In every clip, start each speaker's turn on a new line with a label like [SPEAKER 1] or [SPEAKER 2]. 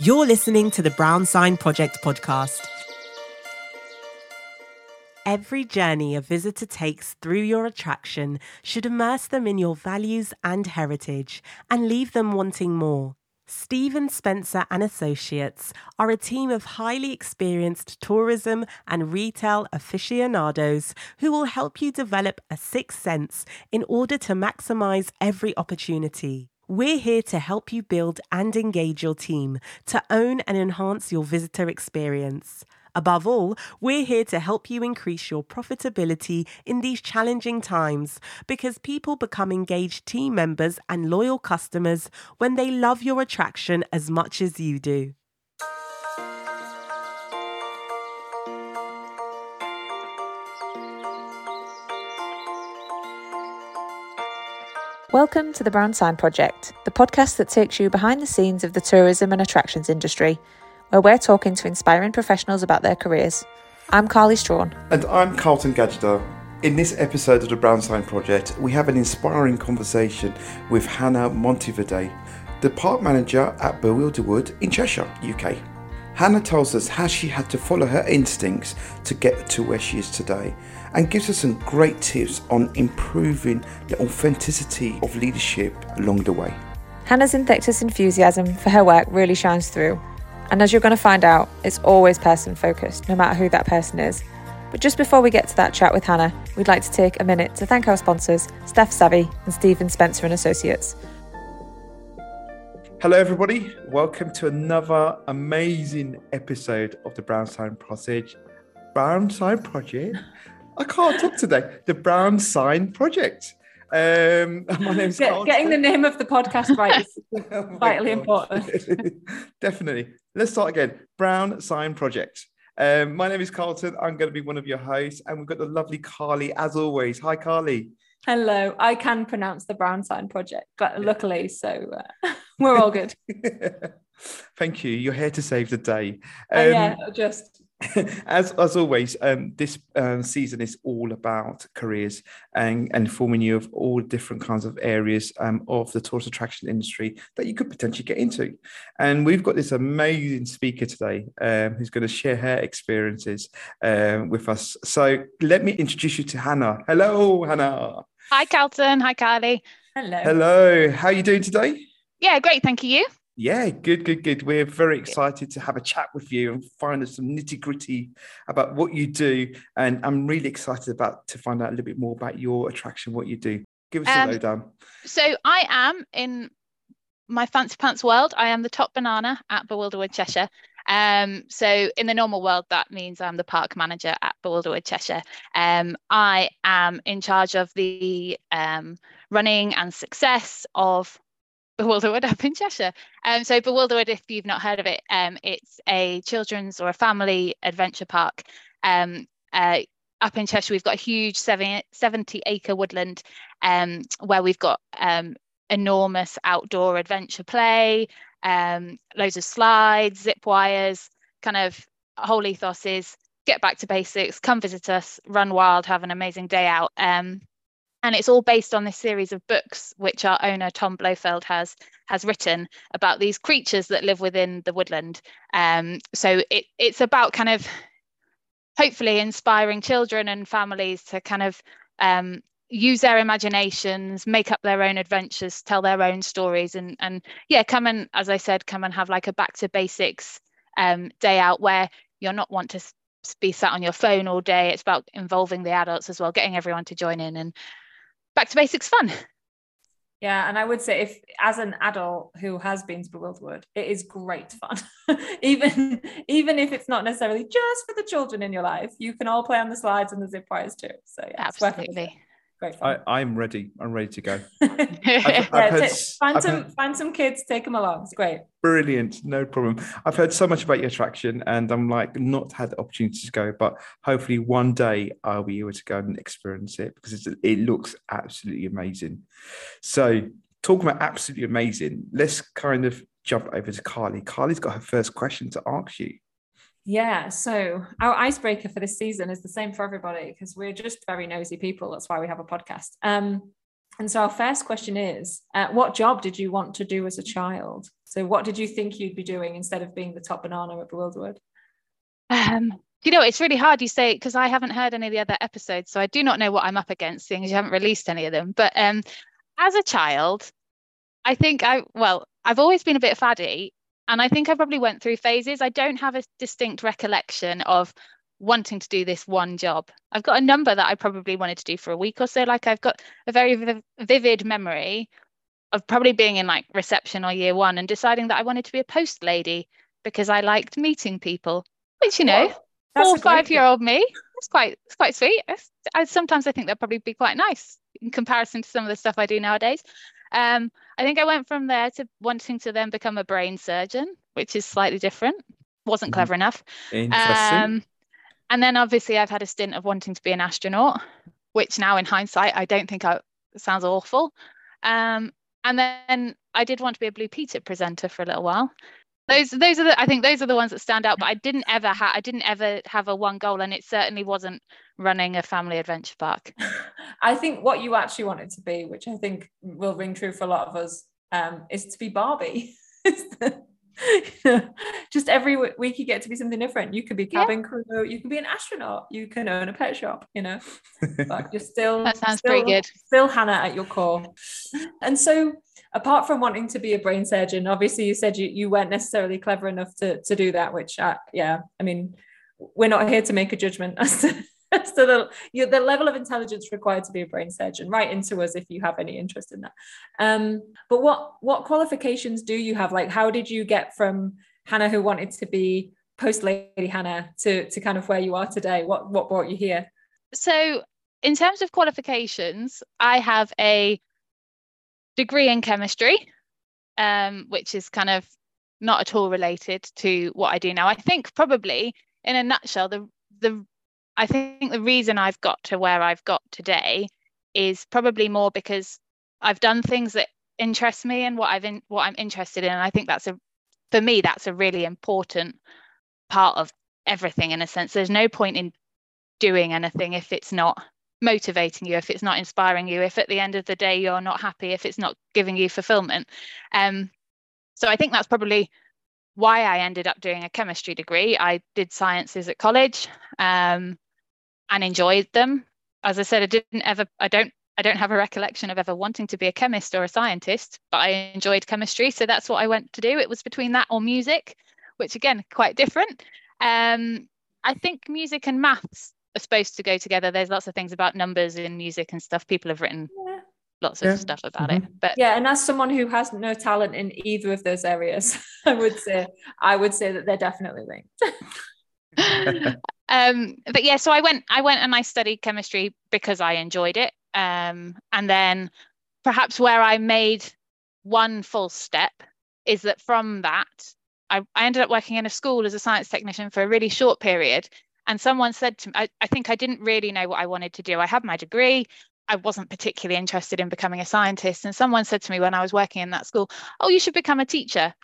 [SPEAKER 1] You're listening to the Brown Sign Project podcast. Every journey a visitor takes through your attraction should immerse them in your values and heritage and leave them wanting more. Stephen Spencer and Associates are a team of highly experienced tourism and retail aficionados who will help you develop a sixth sense in order to maximize every opportunity. We're here to help you build and engage your team to own and enhance your visitor experience. Above all, we're here to help you increase your profitability in these challenging times because people become engaged team members and loyal customers when they love your attraction as much as you do.
[SPEAKER 2] Welcome to the Brown Sign Project, the podcast that takes you behind the scenes of the tourism and attractions industry, where we're talking to inspiring professionals about their careers. I'm Carly Straughan.
[SPEAKER 3] And I'm Carlton Gajadhar. In this episode of the Brown Sign Project, we have an inspiring conversation with Hannah Monteverde, the park manager at Bewilderwood in Cheshire, UK. Hannah tells us how she had to follow her instincts to get to where she is today and gives us some great tips on improving the authenticity of leadership along the way.
[SPEAKER 2] Hannah's infectious enthusiasm for her work really shines through. And as you're going to find out, it's always person focused, no matter who that person is. But just before we get to that chat with Hannah, we'd like to take a minute to thank our sponsors, Staff Savvy and Stephen Spencer and Associates.
[SPEAKER 3] Hello, everybody. Welcome to another amazing episode of the Brown Sign Project. Brown Sign Project. I can't talk today. The Brown Sign Project. Um, my name's
[SPEAKER 2] Get, getting the name of the podcast right is
[SPEAKER 3] Oh
[SPEAKER 2] vitally
[SPEAKER 3] God.
[SPEAKER 2] important.
[SPEAKER 3] Definitely. Let's start again. Brown Sign Project. Um, my name is Carlton. I'm going to be one of your hosts, and we've got the lovely Carly as always. Hi, Carly.
[SPEAKER 2] Hello, I can pronounce the Brown Sign Project, but luckily, so uh, we're all good.
[SPEAKER 3] Thank you. You're here to save the day.
[SPEAKER 2] Uh,
[SPEAKER 3] Um,
[SPEAKER 2] yeah, just
[SPEAKER 3] as as always, um, this um, season is all about careers and, and informing you of all different kinds of areas um, of the tourist attraction industry that you could potentially get into. And we've got this amazing speaker today um, who's going to share her experiences um, with us. So let me introduce you to Hannah. Hello, Hannah.
[SPEAKER 4] Hi, Carlton. Hi, Carly.
[SPEAKER 2] hello.
[SPEAKER 3] Hello. How are you doing today?
[SPEAKER 4] Yeah, great. Thank you. You?
[SPEAKER 3] Yeah, good, good, good. We're very excited to have a chat with you and find out some nitty gritty about what you do. And I'm really excited about to find out a little bit more about your attraction, what you do. Give us
[SPEAKER 4] Um,
[SPEAKER 3] a lowdown.
[SPEAKER 4] So I am in my fancy pants world. I am the top banana at Bewilderwood Cheshire. Um, so in the normal world, that means I'm the park manager at Bewilderwood Cheshire. Um, I am in charge of the um, running and success of Bewilderwood up in Cheshire. Um, so Bewilderwood, if you've not heard of it, um, it's a children's or a family adventure park. Um, uh, up in Cheshire, we've got a huge seven, 70 acre woodland um, where we've got um, enormous outdoor adventure play, um, loads of slides, zip wires, kind of whole ethos is get back to basics, come visit us, run wild, have an amazing day out. Um, and it's all based on this series of books which our owner Tom Blofeld has has written about these creatures that live within the woodland. Um, so it, it's about kind of hopefully inspiring children and families to kind of um, use their imaginations, make up their own adventures, tell their own stories, and and yeah, come and as I said, come and have like a back to basics um, day out where you're not want to be sat on your phone all day. It's about involving the adults as well, getting everyone to join in, and back to basics fun.
[SPEAKER 2] Yeah, and I would say if as an adult who has been to Bewilderwood, it is great fun. even even if it's not necessarily just for the children in your life, you can all play on the slides and the zip wires too. So yeah, it's worth it.
[SPEAKER 4] Absolutely.
[SPEAKER 2] Great
[SPEAKER 3] I, I'm ready. I'm ready to go.
[SPEAKER 4] I've
[SPEAKER 2] yeah,
[SPEAKER 3] heard
[SPEAKER 2] ta-
[SPEAKER 3] s-
[SPEAKER 2] find some
[SPEAKER 3] heard-
[SPEAKER 2] find some kids, take them along. It's great.
[SPEAKER 3] Brilliant. No problem. I've heard so much about your attraction and I'm like not had the opportunity to go, but hopefully one day I'll be able to go and experience it because it's, it looks absolutely amazing. So, talking about absolutely amazing, let's kind of jump over to Carly. Carly's got her first question to ask you.
[SPEAKER 2] Yeah, so our icebreaker for this season is the same for everybody because we're just very nosy people. That's why we have a podcast. Um, and so our first question is, uh, what job did you want to do as a child? So what did you think you'd be doing instead of being the top banana at Bewilderwood?
[SPEAKER 4] Um, you know, it's really hard. You say because I haven't heard any of the other episodes, so I do not know what I'm up against, seeing as you haven't released any of them. But um, as a child, I think I well, I've always been a bit faddy, and I think I probably went through phases. I don't have a distinct recollection of wanting to do this one job. I've got a number that I probably wanted to do for a week or so. Like I've got a very vivid memory of probably being in like reception or year one and deciding that I wanted to be a post lady because I liked meeting people, which you know, four or five year old me, it's quite it's quite sweet. I, sometimes I think that'd probably be quite nice in comparison to some of the stuff I do nowadays. Um, I think I went from there to wanting to then become a brain surgeon, which is slightly different. Wasn't mm-hmm. clever enough.
[SPEAKER 3] Interesting. Um,
[SPEAKER 4] and then obviously I've had a stint of wanting to be an astronaut, which now in hindsight I don't think I, sounds awful. Um, and then I did want to be a Blue Peter presenter for a little while. Those those are the I think those are the ones that stand out. But I didn't ever have I didn't ever have a one goal, and it certainly wasn't running a family adventure park.
[SPEAKER 2] I think what you actually wanted to be, which I think will ring true for a lot of us, um, is to be Barbie. just every week you get to be something different. You could be cabin yeah. crew, you could be an astronaut, you can own a pet shop, you know. But you're still
[SPEAKER 4] that sounds
[SPEAKER 2] still,
[SPEAKER 4] pretty good.
[SPEAKER 2] Still Hannah at your core. And so apart from wanting to be a brain surgeon, obviously you said you, you weren't necessarily clever enough to, to do that, which uh, yeah, I mean, we're not here to make a judgment as to so the you, the level of intelligence required to be a brain surgeon write into us if you have any interest in that. Um, but what what qualifications do you have? Like how did you get from hannah who wanted to be post lady hannah to to kind of where you are today? What what brought you here?
[SPEAKER 4] So in terms of qualifications i have a degree in chemistry um, which is kind of not at all related to what i do now. I think probably in a nutshell the the I think the reason I've got to where I've got today is probably more because I've done things that interest me and what I've in what I'm interested in. And I think that's a for me, that's a really important part of everything in a sense. There's no point in doing anything if it's not motivating you, if it's not inspiring you, if at the end of the day you're not happy, if it's not giving you fulfillment. Um, so I think that's probably why I ended up doing a chemistry degree. I did sciences at college. Um, and enjoyed them. As I said, I didn't ever, I don't, I don't have a recollection of ever wanting to be a chemist or a scientist, but I enjoyed chemistry. So that's what I went to do. It was between that or music, which again, quite different. Um, I think music and maths are supposed to go together. There's lots of things about numbers in music and stuff. People have written yeah. lots of yeah. stuff about mm-hmm. it. But
[SPEAKER 2] yeah, and as someone who has no talent in either of those areas, I would say I would say that they're definitely linked.
[SPEAKER 4] um, but yeah, so I went, I went and I studied chemistry because I enjoyed it. Um, and then perhaps where I made one full step is that from that, I, I ended up working in a school as a science technician for a really short period. And someone said to me, I, I think I didn't really know what I wanted to do. I had my degree. I wasn't particularly interested in becoming a scientist. And someone said to me when I was working in that school, Oh, you should become a teacher.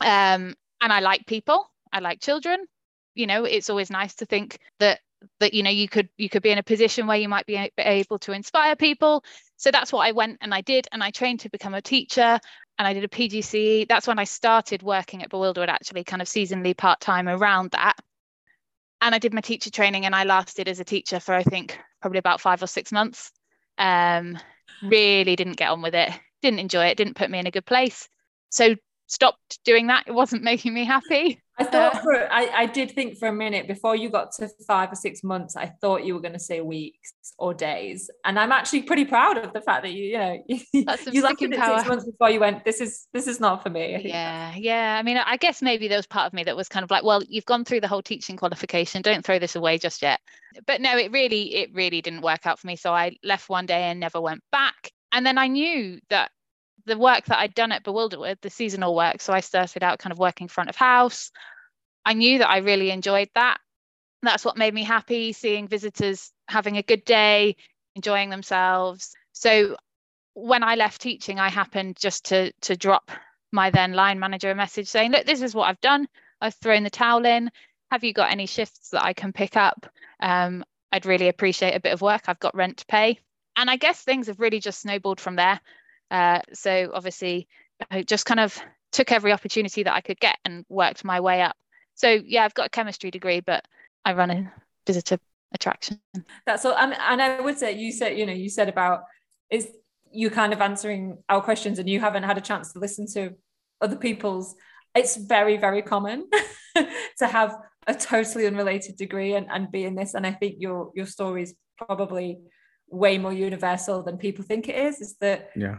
[SPEAKER 4] Um, and I like people, I like children you know it's always nice to think that that you know you could you could be in a position where you might be able to inspire people. So that's what i went and i did and i trained to become a teacher and i did a pgce that's when i started working at bewilderwood actually kind of seasonally part-time around that. And i did my teacher training and i lasted as a teacher for i think probably about five or six months. Um really didn't get on with it didn't enjoy it didn't put me in a good place. So stopped doing that. It wasn't making me happy
[SPEAKER 2] I uh, thought for I, I did think for a minute before you got to five or six months, I thought you were going to say weeks or days, and I'm actually pretty proud of the fact that you you know you lasted it six months before you went. This is this is not for me.
[SPEAKER 4] Yeah, yeah. I mean, I guess maybe there was part of me that was kind of like, well, you've gone through the whole teaching qualification. Don't throw this away just yet. But no, it really it really didn't work out for me. So I left one day and never went back. And then I knew that the work that I'd done at Bewilderwood, the seasonal work. So I started out kind of working front of house. I knew that I really enjoyed that. That's what made me happy, seeing visitors having a good day, enjoying themselves. So when I left teaching, I happened just to to drop my then line manager a message saying, look, this is what I've done. I've thrown the towel in. Have you got any shifts that I can pick up? Um, I'd really appreciate a bit of work. I've got rent to pay. And I guess things have really just snowballed from there. Uh, so obviously, I just kind of took every opportunity that I could get and worked my way up. So yeah, I've got a chemistry degree, but I run a visitor attraction.
[SPEAKER 2] That's all. And, and I would say you said, you know, you said about is you kind of answering our questions and you haven't had a chance to listen to other people's. It's very, very common to have a totally unrelated degree and, and be in this. And I think your your story is probably way more universal than people think it is. Is that
[SPEAKER 3] yeah.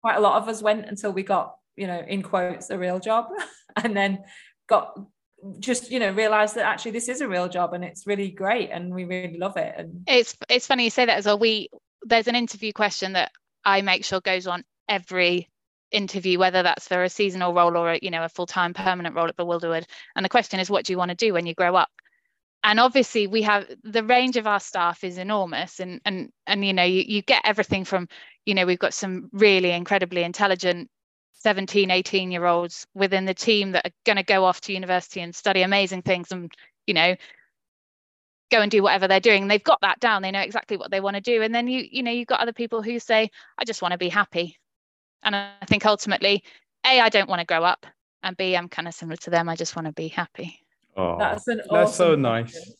[SPEAKER 2] quite a lot of us went until we got, you know, in quotes, a real job and then got just you know realized that actually this is a real job and it's really great and we really love it and
[SPEAKER 4] it's it's funny you say that as well. We there's an interview question that i make sure goes on every interview whether that's for a seasonal role or a, you know a full-time permanent role at bewilderwood. And the question is what do you want to do when you grow up and obviously we have the range of our staff is enormous and and and you know you, you get everything from you know we've got some really incredibly intelligent 17 18 year olds within the team that are going to go off to university and study amazing things and you know go and do whatever they're doing. They've got that down. They know exactly what they want to do. And then you you know you've got other people who say i just want to be happy. And i think ultimately a i don't want to grow up and b i'm kind of similar to them. I just want to be happy
[SPEAKER 3] oh that's an that's so nice.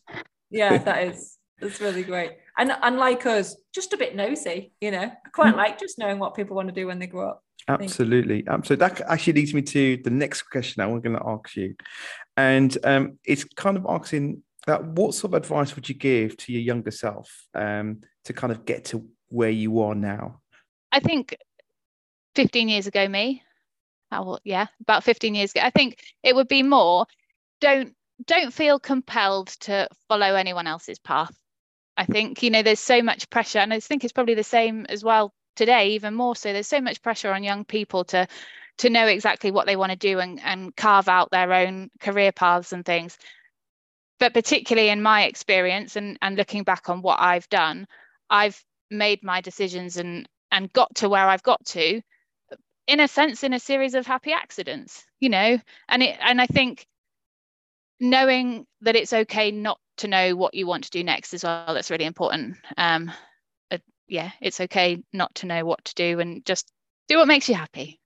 [SPEAKER 2] Yeah that is that's really great. And unlike us just a bit nosy you know? I quite mm. like just knowing what people want to do when they grow up
[SPEAKER 3] Absolutely, absolutely. That actually leads me to the next question I am going to ask you, and um, it's kind of asking that what sort of advice would you give to your younger self um, to kind of get to where you are now?
[SPEAKER 4] I think 15 years ago, me, oh, yeah, about 15 years ago, I think it would be more don't don't feel compelled to follow anyone else's path. I think you know there's so much pressure, and I think it's probably the same as well today even more so. There's so much pressure on young people to to know exactly what they want to do and, and carve out their own career paths and things. But particularly in my experience and, and looking back on what i've done i've made my decisions and and got to where i've got to in a sense in a series of happy accidents you know? And it and i think knowing that it's okay not to know what you want to do next as well that's really important um, yeah, it's okay not to know what to do and just do what makes you happy.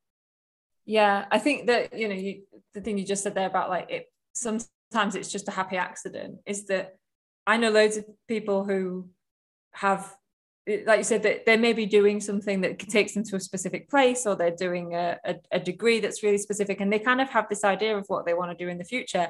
[SPEAKER 2] Yeah, I think that you know you, the thing you just said there about like it. Sometimes it's just a happy accident. Is that I know loads of people who have, like you said, that they may be doing something that takes them to a specific place, or they're doing a, a, a degree that's really specific, and they kind of have this idea of what they want to do in the future.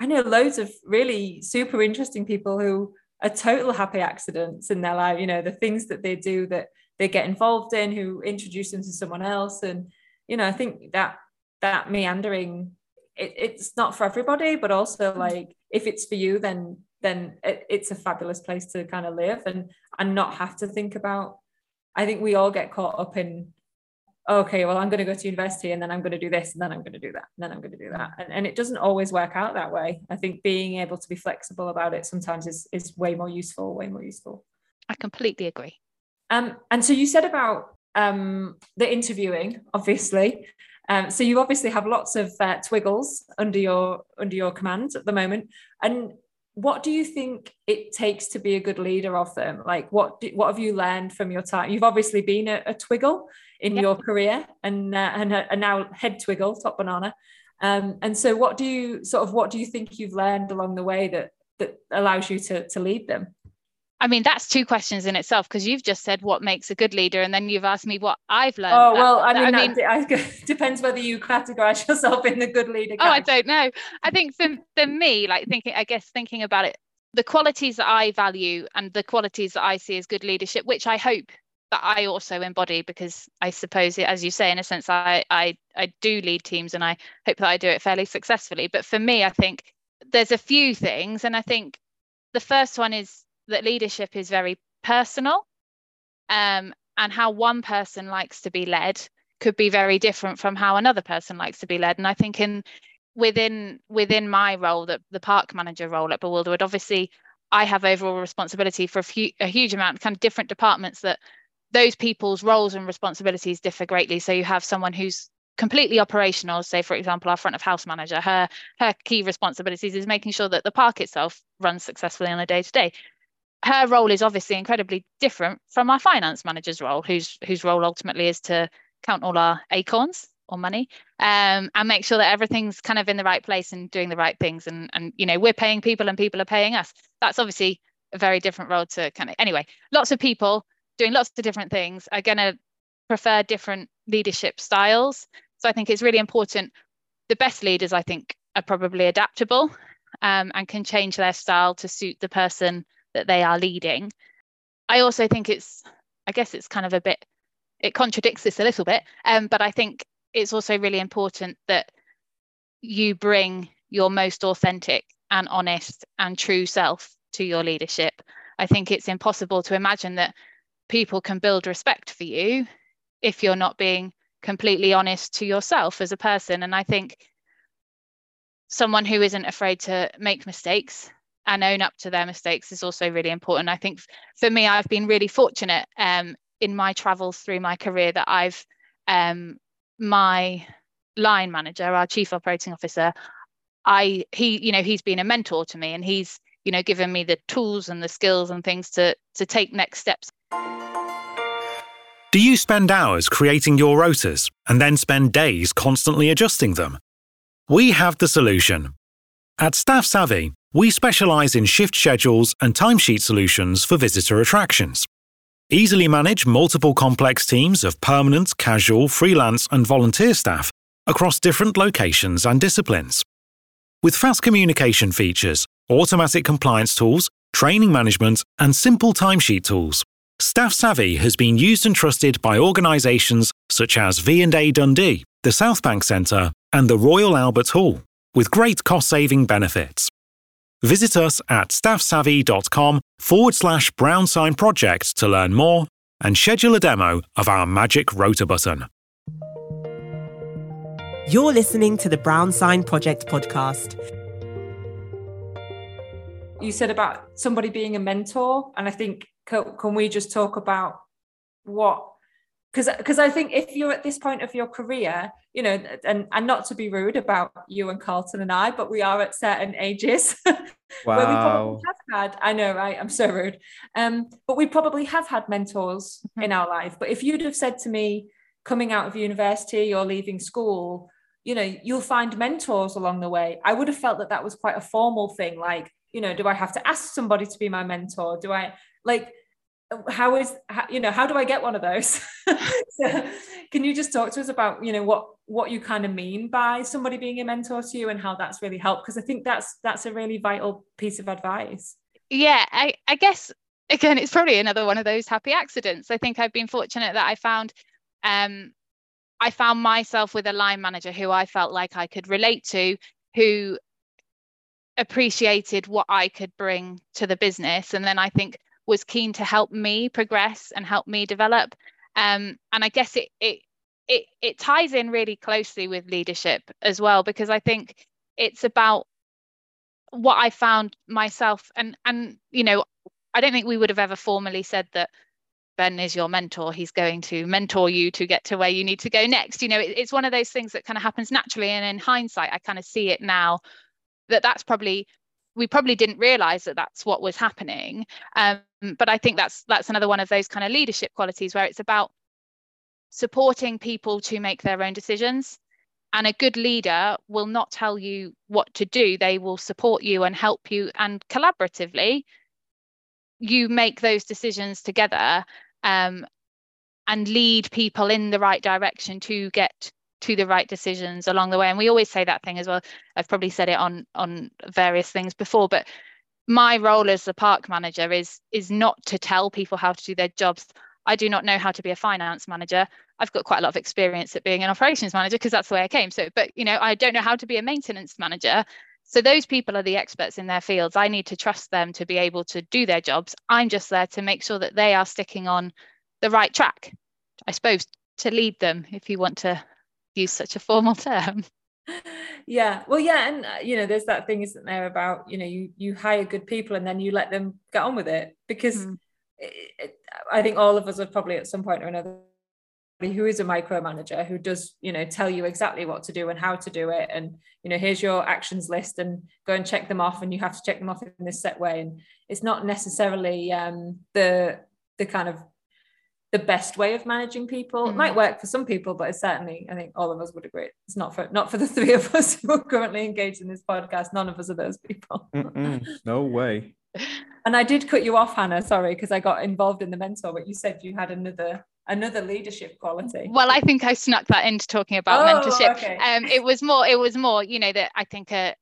[SPEAKER 2] I know loads of really super interesting people who are total happy accidents in their life you know the things that they do that they get involved in who introduce them to someone else. And you know i think that that meandering it, it's not for everybody but also mm. like if it's for you then then it, it's a fabulous place to kind of live. And and not have to think about i think we all get caught up in okay, well, I'm going to go to university and then I'm going to do this and then I'm going to do that and then I'm going to do that. And, and it doesn't always work out that way. I think being able to be flexible about it sometimes is, is way more useful, way more useful.
[SPEAKER 4] I completely agree.
[SPEAKER 2] Um, and so you said about um, the interviewing, obviously. Um, so you obviously have lots of uh, twiggles under your under your command at the moment. And what do you think it takes to be a good leader of them? Like, what do, what have you learned from your time? You've obviously been a, a twiggle in your career and uh, and, uh, and now head twiggle top banana um, and so what do you sort of what do you think you've learned along the way that that allows you to to lead them
[SPEAKER 4] I mean, that's two questions in itself because you've just said what makes a good leader, and then you've asked me what I've learned.
[SPEAKER 2] Oh well, I mean, I mean, it depends whether you categorize yourself in the good leader.
[SPEAKER 4] Oh, I don't know. I think for for me, like thinking, I guess thinking about it, the qualities that I value and the qualities that I see as good leadership, which I hope that I also embody because I suppose as you say, in a sense, I, I I do lead teams and I hope that I do it fairly successfully. But for me, I think there's a few things, and I think the first one is that leadership is very personal, um, and how one person likes to be led could be very different from how another person likes to be led. And I think in within within my role, that the park manager role at Bewilderwood, obviously I have overall responsibility for a, few, a huge amount of kind of different departments that those people's roles and responsibilities differ greatly. So you have someone who's completely operational say for example our front of house manager her her key responsibilities is making sure that the park itself runs successfully on a day to day her role is obviously incredibly different from our finance manager's role whose whose role ultimately is to count all our acorns or money um, and make sure that everything's kind of in the right place and doing the right things. And and you know we're paying people and people are paying us. That's obviously a very different role to kind of anyway lots of people doing lots of different things are going to prefer different leadership styles. So i think it's really important. The best leaders i think are probably adaptable um, and can change their style to suit the person that they are leading i also think it's i guess it's kind of a bit it contradicts this a little bit um, but i think it's also really important that you bring your most authentic and honest and true self to your leadership. I think it's impossible to imagine that people can build respect for you if you're not being completely honest to yourself as a person. And I think someone who isn't afraid to make mistakes and own up to their mistakes is also really important. I think for me, I've been really fortunate um, in my travels through my career that I've um, my line manager, our chief operating officer, I he you know he's been a mentor to me and he's you know given me the tools and the skills and things to to take next steps.
[SPEAKER 5] Do you spend hours creating your rotas and then spend days constantly adjusting them? We have the solution. At Staff Savvy, we specialize in shift schedules and timesheet solutions for visitor attractions. Easily manage multiple complex teams of permanent, casual, freelance, and volunteer staff across different locations and disciplines. With fast communication features, automatic compliance tools, training management, and simple timesheet tools, Staff Savvy has been used and trusted by organisations such as V&A Dundee, the South Bank Centre, and the Royal Albert Hall, with great cost-saving benefits. Visit us at staffsavvy.com forward slash brown sign project to learn more and schedule a demo of our magic rota button.
[SPEAKER 1] You're listening to the Brown Sign Project podcast.
[SPEAKER 2] You said about somebody being a mentor, and I think can, can we just talk about what because because I think if you're at this point of your career, you know, and and not to be rude about you and Carlton and I, but we are at certain ages wow. where we probably have had. I know, right? I'm so rude. Um, but we probably have had mentors mm-hmm. in our life. But if you'd have said to me, coming out of university or leaving school, you know, you'll find mentors along the way. I would have felt that that was quite a formal thing. Like, you know, do I have to ask somebody to be my mentor? Do I like? How is how, you know how do i get one of those? So can you just talk to us about you know what what you kind of mean by somebody being a mentor to you and how that's really helped? Because i think that's that's a really vital piece of advice.
[SPEAKER 4] Yeah i i guess again it's probably another one of those happy accidents. I think i've been fortunate that i found um i found myself with a line manager who i felt like i could relate to who appreciated what i could bring to the business. And then i think was keen to help me progress and help me develop. Um, and I guess it it it it ties in really closely with leadership as well because I think it's about what I found myself and and you know I don't think we would have ever formally said that Ben is your mentor. He's going to mentor you to get to where you need to go next. You know, it, it's one of those things that kind of happens naturally. And in hindsight, I kind of see it now that that's probably we probably didn't realize that that's what was happening. Um, but i think that's that's another one of those kind of leadership qualities where it's about supporting people to make their own decisions. And a good leader will not tell you what to do. They will support you and help you. And collaboratively you make those decisions together um, and lead people in the right direction to get to the right decisions along the way. And we always say that thing as well. I've probably said it on on various things before but my role as the park manager is is not to tell people how to do their jobs. I do not know how to be a finance manager. I've got quite a lot of experience at being an operations manager because that's the way i came. So but you know i don't know how to be a maintenance manager. So those people are the experts in their fields. I need to trust them to be able to do their jobs. I'm just there to make sure that they are sticking on the right track i suppose to lead them if you want to use such a formal term.
[SPEAKER 2] Yeah well yeah and uh, you know there's that thing isn't there about you know you you hire good people and then you let them get on with it. Because mm. it, it, i think all of us have probably at some point or another who is a micromanager who does you know tell you exactly what to do and how to do it. And you know here's your actions list and go and check them off and you have to check them off in this set way. And it's not necessarily um the the kind of the best way of managing people. Mm. It might work for some people, but it's certainly, I think all of us would agree. It's not for not for the three of us who are currently engaged in this podcast. None of us are those people.
[SPEAKER 3] no way.
[SPEAKER 2] And I did cut you off, Hannah. Sorry, because I got involved in the mentor, but you said you had another another leadership quality.
[SPEAKER 4] Well, I think I snuck that into talking about oh, mentorship. Okay. Um, it was more. It was more. You know that I think a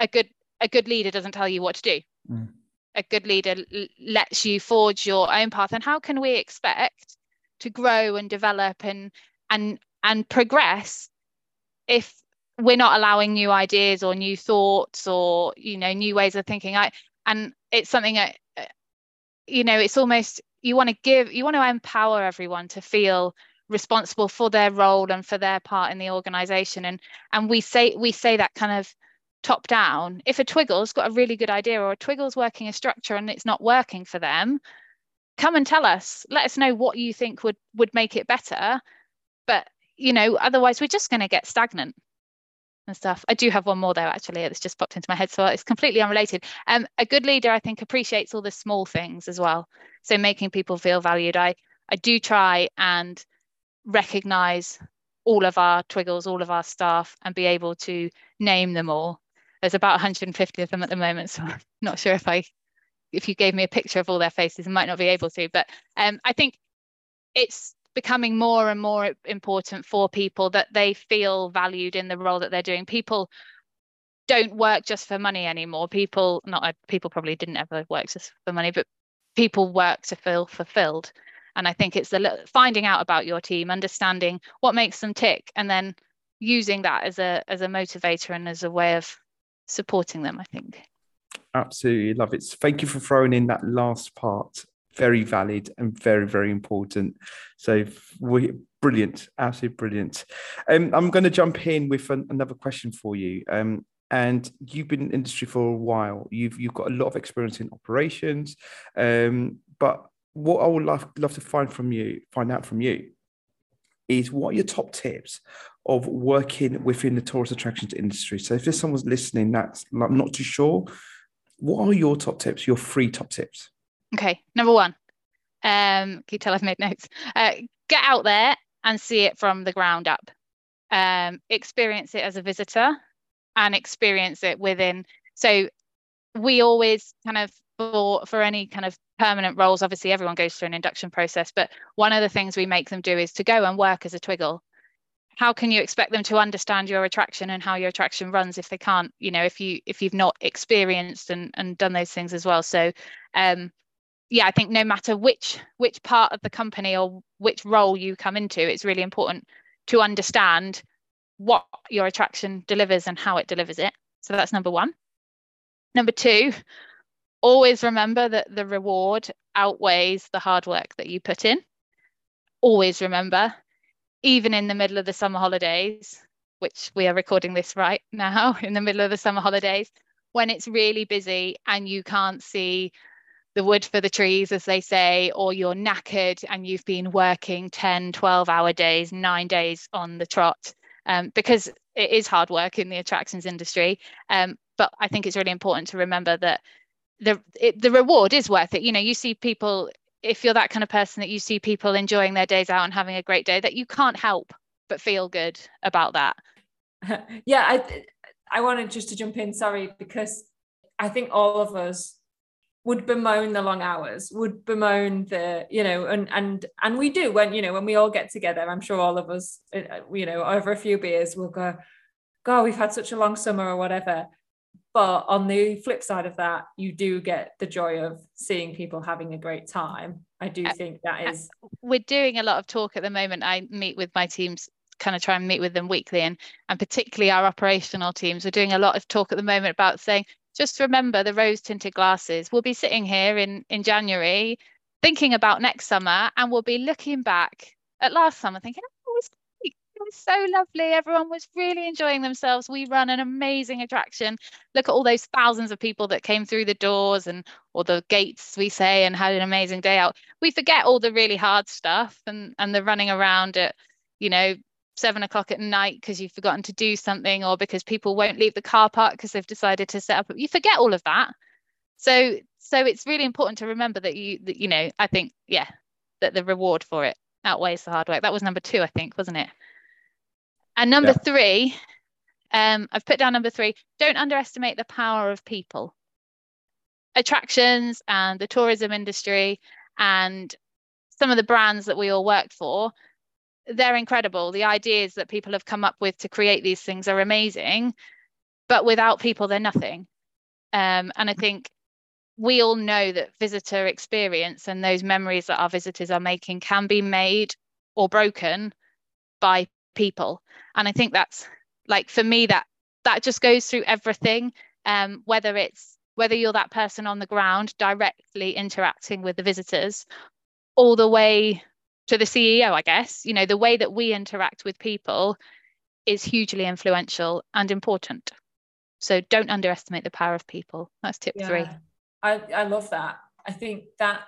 [SPEAKER 4] a good a good leader doesn't tell you what to do. Mm. A good leader lets you forge your own path. And how can we expect to grow and develop and and and progress if we're not allowing new ideas or new thoughts or you know new ways of thinking? I and it's something that uh, you know it's almost you want to give you want to empower everyone to feel responsible for their role and for their part in the organization and and we say we say that kind of top down if a twiggle's got a really good idea or a twiggle's working a structure and it's not working for them come and tell us let us know what you think would would make it better but you know otherwise we're just going to get stagnant and stuff. I do have one more though, actually. It's just popped into my head, so it's completely unrelated. Um, a good leader, I think, appreciates all the small things as well. So making people feel valued. I I do try and recognize all of our twiggles, all of our staff, and be able to name them all. There's about 150 of them at the moment, so I'm not sure if I, if you gave me a picture of all their faces, I might not be able to. But um, I think it's becoming more and more important for people that they feel valued in the role that they're doing. People don't work just for money anymore. People, not people probably didn't ever work just for money, but people work to feel fulfilled. And I think it's the finding out about your team, understanding what makes them tick, and then using that as a as a motivator and as a way of supporting them. I think.
[SPEAKER 3] Absolutely love it. Thank you for throwing in that last part very valid and very very important so we brilliant absolutely brilliant um, i'm going to jump in with an, another question for you um, and you've been in industry for a while you've you've got a lot of experience in operations um, but what i would love, love to find from you find out from you is what are your top tips of working within the tourist attractions industry so if there's someone listening that's I'm not too sure what are your top tips your three top tips
[SPEAKER 4] Okay, number one. Um, can you tell I've made notes? Uh, get out there and see it from the ground up. Um, experience it as a visitor and experience it within. So we always kind of for for any kind of permanent roles, obviously everyone goes through an induction process, but one of the things we make them do is to go and work as a twiggle. How can you expect them to understand your attraction and how your attraction runs if they can't, you know, if you if you've not experienced and and done those things as well. So um yeah, I think no matter which which part of the company or which role you come into, it's really important to understand what your attraction delivers and how it delivers it. So that's number one. Number two, always remember that the reward outweighs the hard work that you put in. Always remember, even in the middle of the summer holidays, which we are recording this right now, in the middle of the summer holidays, when it's really busy and you can't see the wood for the trees, as they say, or you're knackered and you've been working 10, 12 hour days, nine days on the trot, um, because it is hard work in the attractions industry. Um, but I think it's really important to remember that the it, the reward is worth it. You know, you see people, if you're that kind of person that you see people enjoying their days out and having a great day, that you can't help but feel good about that.
[SPEAKER 2] yeah, I I wanted just to jump in, sorry, because I think all of us would bemoan the long hours would bemoan the you know and and and we do when you know when we all get together i'm sure all of us uh, you know over a few beers we'll go god we've had such a long summer or whatever but on the flip side of that you do get the joy of seeing people having a great time. I do think that uh,
[SPEAKER 4] we're doing a lot of talk at the moment. I meet with my teams kind of try and meet with them weekly and and particularly our operational teams. We're doing a lot of talk at the moment about saying just remember the rose tinted glasses. We'll be sitting here in, in January thinking about next summer and we'll be looking back at last summer thinking, was, so lovely. Everyone was really enjoying themselves. We run an amazing attraction. Look at all those thousands of people that came through the doors and or the gates, we say, and had an amazing day out. We forget all the really hard stuff and, and the running around at, you know, seven o'clock at night because you've forgotten to do something or because people won't leave the car park because they've decided to set up you forget all of that so so it's really important to remember that you that, you know i think yeah that the reward for it outweighs the hard work. That was number two, I think, wasn't it? And number yeah. three, um, I've put down number three, don't underestimate the power of people. Attractions and the tourism industry and some of the brands that we all work for, they're incredible. The ideas that people have come up with to create these things are amazing, but without people, they're nothing. Um, and I think we all know that visitor experience and those memories that our visitors are making can be made or broken by people. And i think that's like for me that that just goes through everything um, whether it's whether you're that person on the ground directly interacting with the visitors all the way to the ceo i guess. You know the way that we interact with people is hugely influential and important. So don't underestimate the power of people. That's tip yeah. three
[SPEAKER 2] I, I love that. I think that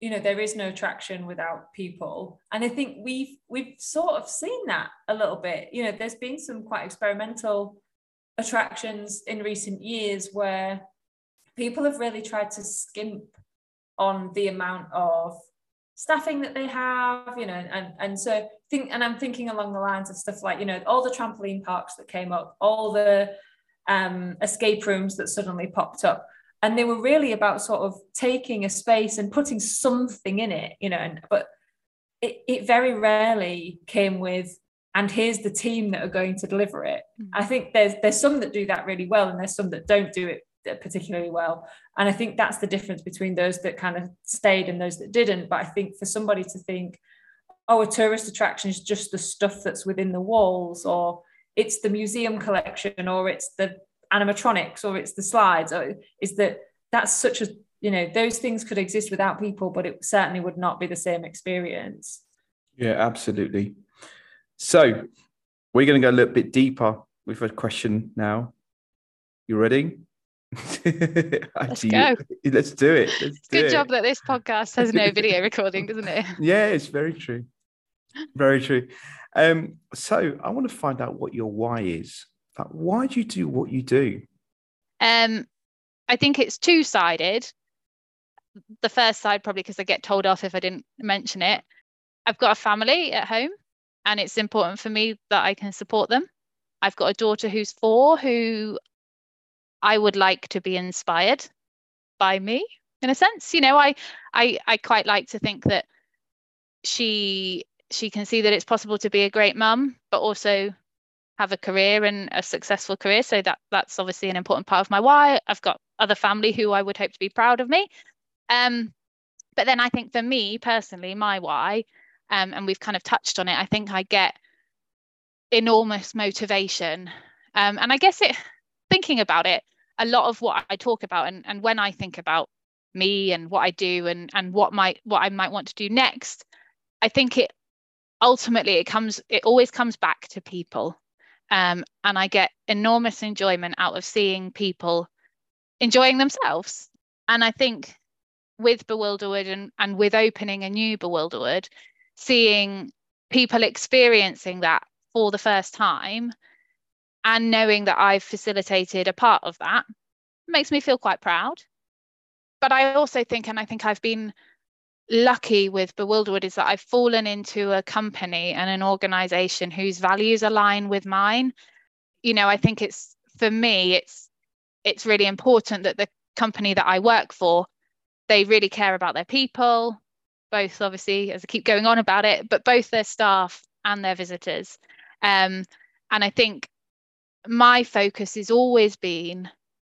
[SPEAKER 2] you know there is no traction without people. And i think we've we've sort of seen that a little bit. You know there's been some quite experimental attractions in recent years where people have really tried to skimp on the amount of staffing that they have you know and and so think and i'm thinking along the lines of stuff like you know all the trampoline parks that came up all the um, escape rooms that suddenly popped up and they were really about sort of taking a space and putting something in it you know and, but it, it very rarely came with and here's the team that are going to deliver it. Mm-hmm. i think there's there's some that do that really well and there's some that don't do it particularly well. And i think that's the difference between those that kind of stayed and those that didn't. But i think for somebody to think oh a tourist attraction is just the stuff that's within the walls or it's the museum collection or it's the animatronics or it's the slides or is that that's such a you know those things could exist without people but it certainly would not be the same experience.
[SPEAKER 3] Yeah absolutely. So we're going to go a little bit deeper with a question now. You ready?
[SPEAKER 4] Let's go.
[SPEAKER 3] let's do it. Let's
[SPEAKER 4] do good it. job that this podcast has no video recording doesn't it?
[SPEAKER 3] Yeah it's very true. Very true. Um so i want to find out what your why is why do you do what you do?
[SPEAKER 4] Um, I think it's two sided. The first side, probably because I get told off if I didn't mention it. I've got a family at home, and it's important for me that I can support them. I've got a daughter who's four who I would like to be inspired by me in a sense. You know, I I I quite like to think that she she can see that it's possible to be a great mum, but also have a career and a successful career. So that that's obviously an important part of my why. I've got other family who I would hope to be proud of me. Um, but then I think for me personally, my why, um, and we've kind of touched on it, I think I get enormous motivation. Um, and I guess it thinking about it, a lot of what I talk about and, and when I think about me and what I do and and what might what I might want to do next, I think it ultimately it comes it always comes back to people um, and I get enormous enjoyment out of seeing people enjoying themselves. And I think with Bewilderwood and, and with opening a new Bewilderwood, seeing people experiencing that for the first time and knowing that I've facilitated a part of that makes me feel quite proud. But I also think, and I think I've been lucky with Bewilderwood is that I've fallen into a company and an organization whose values align with mine. You know, I think it's for me, it's it's really important that the company that I work for, they really care about their people, both obviously as I keep going on about it, but both their staff and their visitors. Um, and I think my focus has always been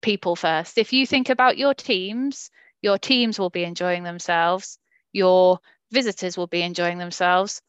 [SPEAKER 4] people first. If you think about your teams, your teams will be enjoying themselves your visitors will be enjoying themselves.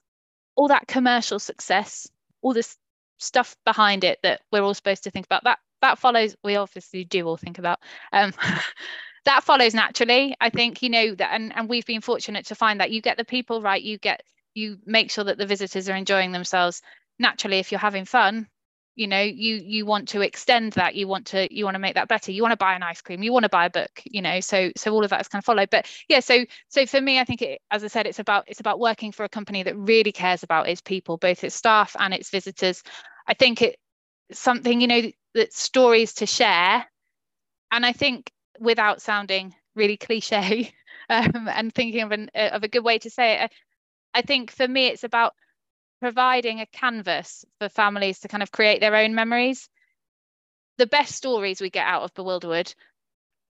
[SPEAKER 4] All that commercial success, all this stuff behind it that we're all supposed to think about, that that follows, we obviously do all think about. Um, that follows naturally. I think, you know, that and, and we've been fortunate to find that you get the people right, you get you make sure that the visitors are enjoying themselves. Naturally, if you're having fun, you know you you want to extend that you want to you want to make that better you want to buy an ice cream you want to buy a book you know so so all of that is kind of followed but yeah so so for me i think it, as i said it's about it's about working for a company that really cares about its people both its staff and its visitors i think it something you know that stories to share and i think without sounding really cliche um, and thinking of, an, of a good way to say it. I think for me, it's about providing a canvas for families to kind of create their own memories. The best stories we get out of Bewilderwood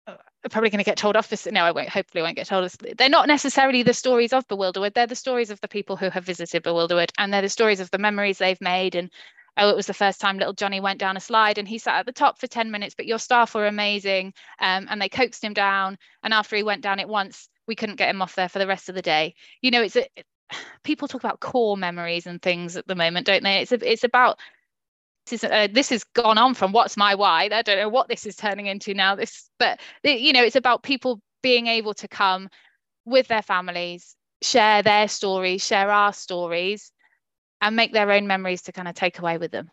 [SPEAKER 4] are probably going to get told off this. No, I won't. Hopefully, won't get told. This. They're not necessarily the stories of Bewilderwood. They're the stories of the people who have visited Bewilderwood, and they're the stories of the memories they've made. And oh, it was the first time little Johnny went down a slide, and he sat at the top for ten minutes. But your staff were amazing, um, and they coaxed him down. And after he went down it once, we couldn't get him off there for the rest of the day. You know, it's a, people talk about core memories and things at the moment, don't they? It's a, it's about this is uh, this has gone on from what's my why. I don't know what this is turning into now. This, but you know, it's about people being able to come with their families, share their stories, share our stories, and make their own memories to kind of take away with them.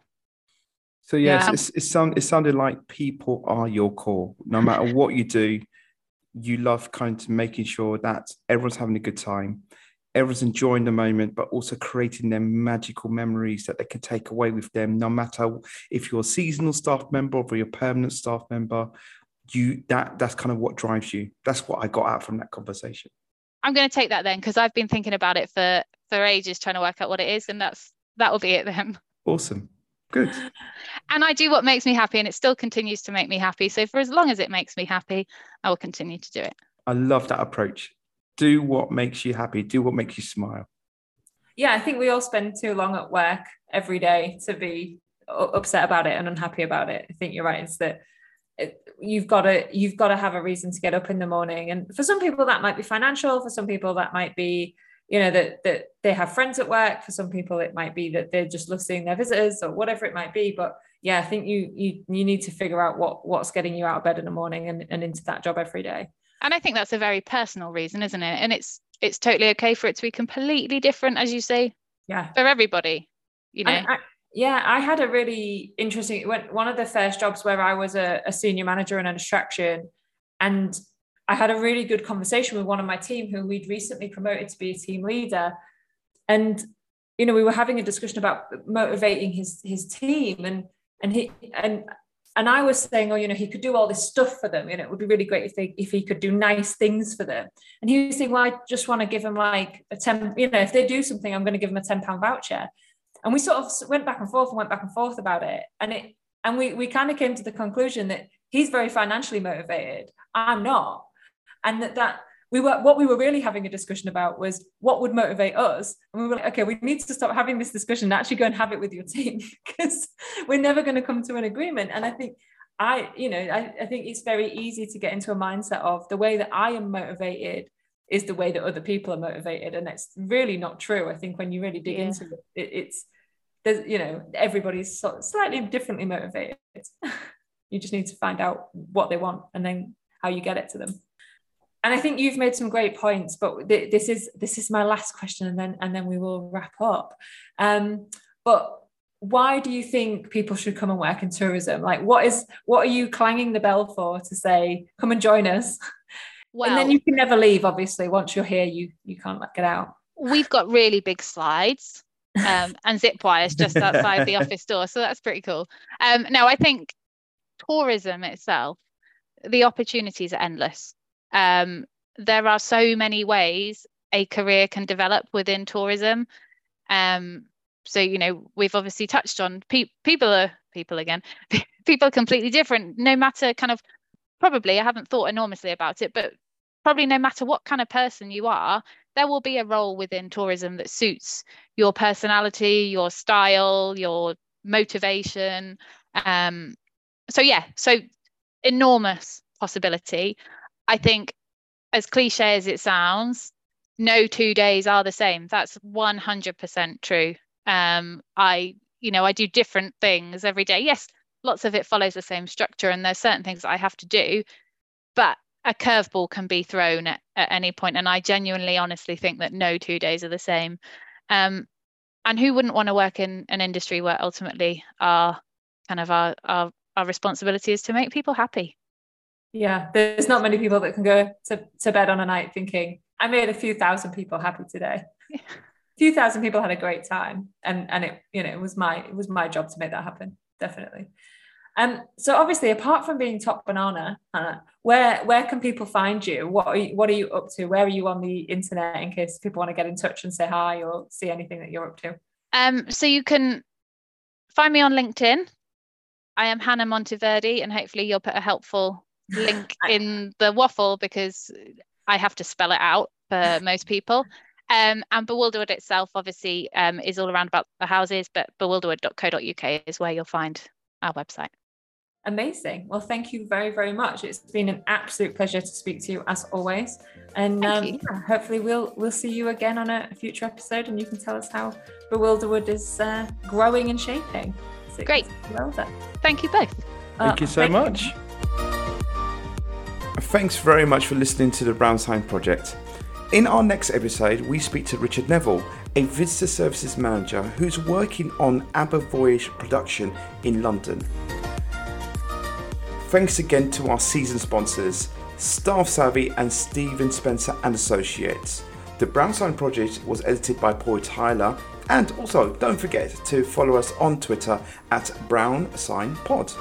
[SPEAKER 3] So yes, yeah. it's, it's sound, it sounded like people are your core. No matter what you do, you love kind of making sure that everyone's having a good time everyone's enjoying the moment, but also creating their magical memories that they can take away with them, no matter if you're a seasonal staff member or you're a permanent staff member. You that that's kind of what drives you. That's what I got out from that conversation.
[SPEAKER 4] I'm going to take that then because I've been thinking about it for for ages, trying to work out what it is, and that's that will be it then.
[SPEAKER 3] Awesome. Good.
[SPEAKER 4] And I do what makes me happy, and it still continues to make me happy. So for as long as it makes me happy, I will continue to do it.
[SPEAKER 3] I love that approach do what makes you happy, do what makes you smile.
[SPEAKER 2] Yeah, I think we all spend too long at work every day to be upset about it and unhappy about it. I think you're right. It's that you've got to you've got to have a reason to get up in the morning, and for some people that might be financial. For some people that might be you know that that they have friends at work. For some people it might be that they just love seeing their visitors or whatever it might be. But yeah, I think you you you need to figure out what what's getting you out of bed in the morning and, and into that job every day
[SPEAKER 4] and i think that's a very personal reason isn't it? And it's it's totally okay for it to be completely different as you say
[SPEAKER 2] yeah.
[SPEAKER 4] for everybody you know?
[SPEAKER 2] I, yeah i had a really interesting one of the first jobs where i was a, a senior manager in an attraction and i had a really good conversation with one of my team who we'd recently promoted to be a team leader. And you know we were having a discussion about motivating his his team and and he and and I was saying, oh, you know, he could do all this stuff for them. You know, it would be really great if they if he could do nice things for them. And he was saying, well, I just want to give them like a 10, you know, if they do something, I'm going to give them a 10 pound voucher. And we sort of went back and forth and went back and forth about it. And it and we we kind of came to the conclusion that he's very financially motivated. I'm not. And that that we were what we were really having a discussion about was what would motivate us. And we were like okay we need to stop having this discussion and actually go and have it with your team because we're never going to come to an agreement. And i think i you know I, I think it's very easy to get into a mindset of the way that i am motivated is the way that other people are motivated. And it's really not true. I think when you really dig yeah. into it, it it's there's you know everybody's slightly differently motivated. You just need to find out what they want and then how you get it to them and I think you've made some great points, but th- this is this is my last question, and then and then we will wrap up. Um, but why do you think people should come and work in tourism? Like, what is what are you clanging the bell for to say, come and join us? Well, and then you can never leave. Obviously, once you're here, you you can't like get out.
[SPEAKER 4] We've got really big slides um, and zip wires just outside the office door, so that's pretty cool. Um, no, I think tourism itself, the opportunities are endless um, there are so many ways a career can develop within tourism. Um, so you know we've obviously touched on pe- people are people again. People are completely different no matter kind of probably i haven't thought enormously about it but probably no matter what kind of person you are there will be a role within tourism that suits your personality your style your motivation. Um, so yeah so enormous possibility I think, as cliche as it sounds, no two days are the same. That's 100% true. Um, I, you know, I do different things every day. Yes, lots of it follows the same structure, and there's certain things that I have to do, but a curveball can be thrown at, at any point, and I genuinely, honestly think that no two days are the same. Um, and who wouldn't want to work in an industry where ultimately our kind of our our, our responsibility is to make people happy?
[SPEAKER 2] Yeah, there's not many people that can go to, to bed on a night thinking, I made a few thousand people happy today. a few thousand people had a great time. And and it, you know, it was my it was my job to make that happen, definitely. Um, so obviously, apart from being top banana, Hannah, where where can people find you? What are you, what are you up to? Where are you on the internet in case people want to get in touch and say hi or see anything that you're up to?
[SPEAKER 4] Um, so you can find me on LinkedIn. I am Hannah Monteverde, and hopefully you'll put a helpful link in the waffle because I have to spell it out for most people. Um, and Bewilderwood itself, obviously, um, is all around about the houses, but bewilderwood.co.uk is where you'll find our website.
[SPEAKER 2] Amazing. Well, thank you very, very much. It's been an absolute pleasure to speak to you as always. And um, yeah, hopefully we'll we'll see you again on a future episode, and you can tell us how Bewilderwood is uh, growing and shaping.
[SPEAKER 4] So Great. Well done. Thank you both.
[SPEAKER 3] Thank uh, you so thank much. You. Thanks very much for listening to the Brown Sign Project. In our next episode, we speak to Richard Neville, a visitor services manager who's working on ABBA Voyage production in London. Thanks again to our season sponsors, Staff Savvy and Stephen Spencer and Associates. The Brown Sign project was edited by Paul Tyler, and also don't forget to follow us on Twitter at Brown Sign Pod.